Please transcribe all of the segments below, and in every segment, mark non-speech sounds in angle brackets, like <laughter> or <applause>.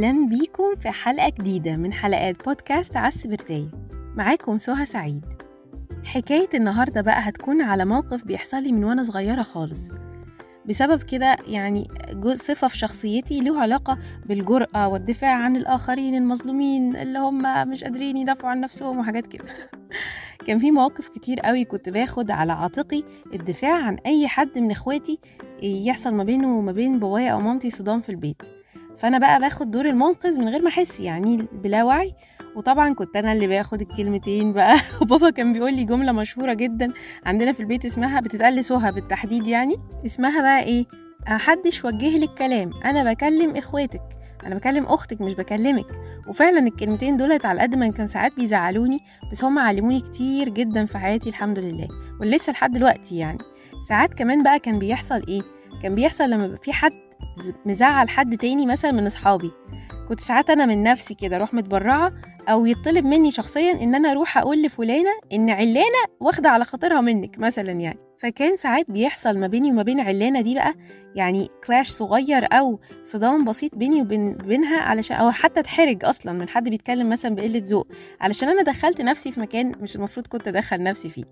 أهلا بيكم في حلقة جديدة من حلقات بودكاست عالسبرتاية معاكم سهى سعيد. حكاية النهاردة بقى هتكون على موقف بيحصل لي من وأنا صغيرة خالص. بسبب كده يعني صفة في شخصيتي له علاقة بالجرأة والدفاع عن الآخرين المظلومين اللي هم مش قادرين يدافعوا عن نفسهم وحاجات كده. <laughs> كان في مواقف كتير قوي كنت باخد على عاتقي الدفاع عن أي حد من إخواتي يحصل ما بينه وما بين بابايا أو مامتي صدام في البيت. فانا بقى باخد دور المنقذ من غير ما احس يعني بلا وعي. وطبعا كنت أنا اللي باخد الكلمتين بقى. <laughs> وبابا كان بيقول لي جملة مشهورة جدا عندنا في البيت اسمها بتتقال سهى بالتحديد يعني. اسمها بقى إيه؟ محدش وجه لي الكلام أنا بكلم إخواتك. أنا بكلم أختك مش بكلمك. وفعلا الكلمتين دولت على قد ما كان ساعات بيزعلوني بس هم علموني كتير جدا في حياتي الحمد لله. ولسه لحد دلوقتي يعني. ساعات كمان بقى كان بيحصل إيه؟ كان بيحصل لما في حد مزعل حد تاني مثلا من اصحابي. كنت ساعات أنا من نفسي كده أروح متبرعة أو يطلب مني شخصيا إن أنا أروح أقول لفلانة إن علانة واخدة على خاطرها منك مثلا يعني. فكان ساعات بيحصل ما بيني وما بين علانة دي بقى يعني كلاش صغير أو صدام بسيط بيني وبين بينها علشان أو حتى اتحرج أصلا من حد بيتكلم مثلا بقلة ذوق. علشان أنا دخلت نفسي في مكان مش المفروض كنت أدخل نفسي فيه.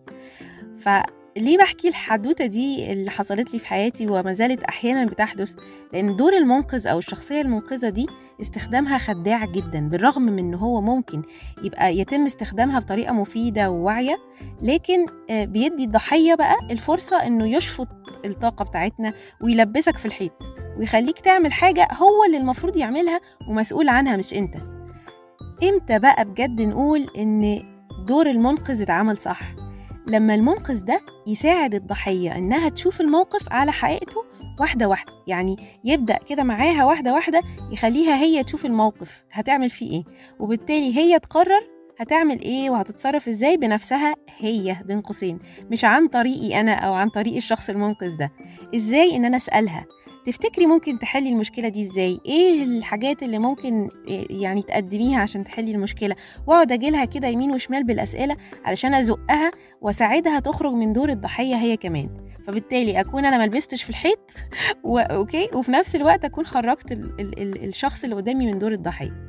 ف ليه بحكي الحدوتة دي اللي حصلت لي في حياتي وما زالت أحيانا بتحدث؟ لأن دور المنقذ أو الشخصية المنقذة دي استخدامها خداع جدا بالرغم من إن هو ممكن يبقى يتم استخدامها بطريقة مفيدة وواعية لكن بيدي الضحية بقى الفرصة إنه يشفط الطاقة بتاعتنا ويلبسك في الحيط ويخليك تعمل حاجة هو اللي المفروض يعملها ومسؤول عنها مش أنت. إمتى بقى بجد نقول إن دور المنقذ اتعمل صح؟ لما المنقذ ده يساعد الضحية إنها تشوف الموقف على حقيقته واحدة واحدة يعني يبدأ كده معاها واحدة واحدة يخليها هي تشوف الموقف هتعمل فيه إيه وبالتالي هي تقرر هتعمل إيه وهتتصرف إزاي بنفسها هي بين قوسين مش عن طريقي أنا أو عن طريق الشخص المنقذ ده. إزاي إن أنا أسألها؟ تفتكري ممكن تحلي المشكلة دي إزاي؟ إيه الحاجات اللي ممكن يعني تقدميها عشان تحلي المشكلة؟ وأقعد اجيلها كده يمين وشمال بالأسئلة علشان أزقها وأساعدها تخرج من دور الضحية هي كمان. فبالتالي أكون أنا ملبستش في الحيط. <laughs> okay وفي نفس الوقت أكون خرجت ال... ال... ال... الشخص اللي قدامي من دور الضحية.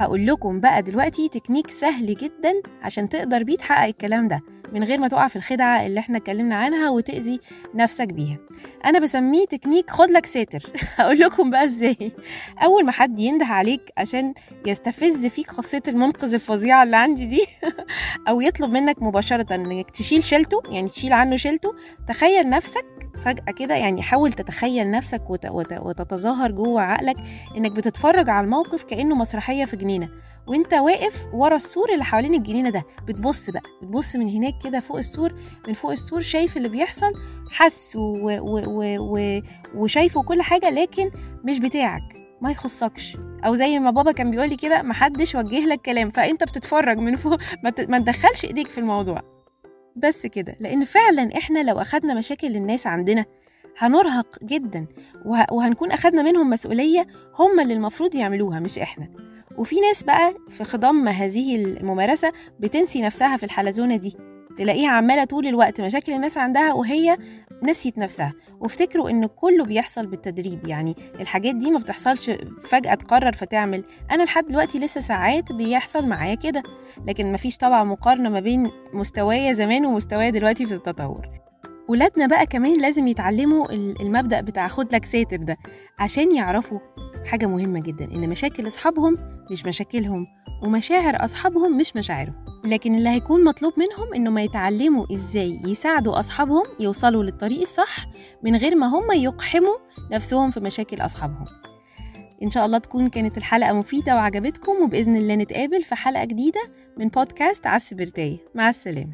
هقول لكم بقى دلوقتي تكنيك سهل جدا عشان تقدر بيه تحقق الكلام ده من غير ما تقع في الخدعة اللي إحنا اتكلمنا عنها وتأذي نفسك بيها. أنا بسميه تكنيك خد لك ساتر. <laughs> هقول لكم بقى إزاي. أول ما حد ينده عليك عشان يستفز فيك خاصية المنقذ الفظيعة اللي عندي دي <laughs> أو يطلب منك مباشرة إنك تشيل شيلته يعني تشيل عنه شيلته تخيل نفسك فجأة كده يعني حاول تتخيل نفسك وت... وت... وتتظاهر جوه عقلك إنك بتتفرج على الموقف كأنه مسرحية في جنينة. وانت واقف ورا السور اللي حوالين الجنينة ده بتبص بقى بتبص من هناك كده فوق السور من فوق السور شايف اللي بيحصل حس و... و... و... وشايفه كل حاجة لكن مش بتاعك ما يخصكش. أو زي ما بابا كان بيقولي كده محدش وجه لك كلام فأنت بتتفرج من فوق ما, ت... ما تدخلش إيديك في الموضوع. بس كده لأن فعلا إحنا لو أخدنا مشاكل الناس عندنا هنرهق جدا وه... وهنكون أخدنا منهم مسؤولية هم اللي المفروض يعملوها مش إحنا. وفي ناس بقى في خضم هذه الممارسة بتنسي نفسها في الحلزونة دي. تلاقيها عمالة طول الوقت مشاكل الناس عندها وهي نسيت نفسها. وافتكروا إن كله بيحصل بالتدريب يعني الحاجات دي ما بتحصلش فجأة تقرر فتعمل. أنا لحد دلوقتي لسه ساعات بيحصل معايا كده لكن مفيش طبعا مقارنة ما بين مستوايا زمان ومستوايا دلوقتي في التطور. ولادنا بقى كمان لازم يتعلموا المبدأ بتاع خد لك ساتر ده عشان يعرفوا حاجة مهمة جدا إن مشاكل أصحابهم مش مشاكلهم ومشاعر أصحابهم مش مشاعرهم. لكن اللي هيكون مطلوب منهم إنهم يتعلموا إزاي يساعدوا أصحابهم يوصلوا للطريق الصح من غير ما هم يقحموا نفسهم في مشاكل أصحابهم. إن شاء الله تكون كانت الحلقة مفيدة وعجبتكم وبإذن الله نتقابل في حلقة جديدة من بودكاست عالسبرتاية مع السلامة.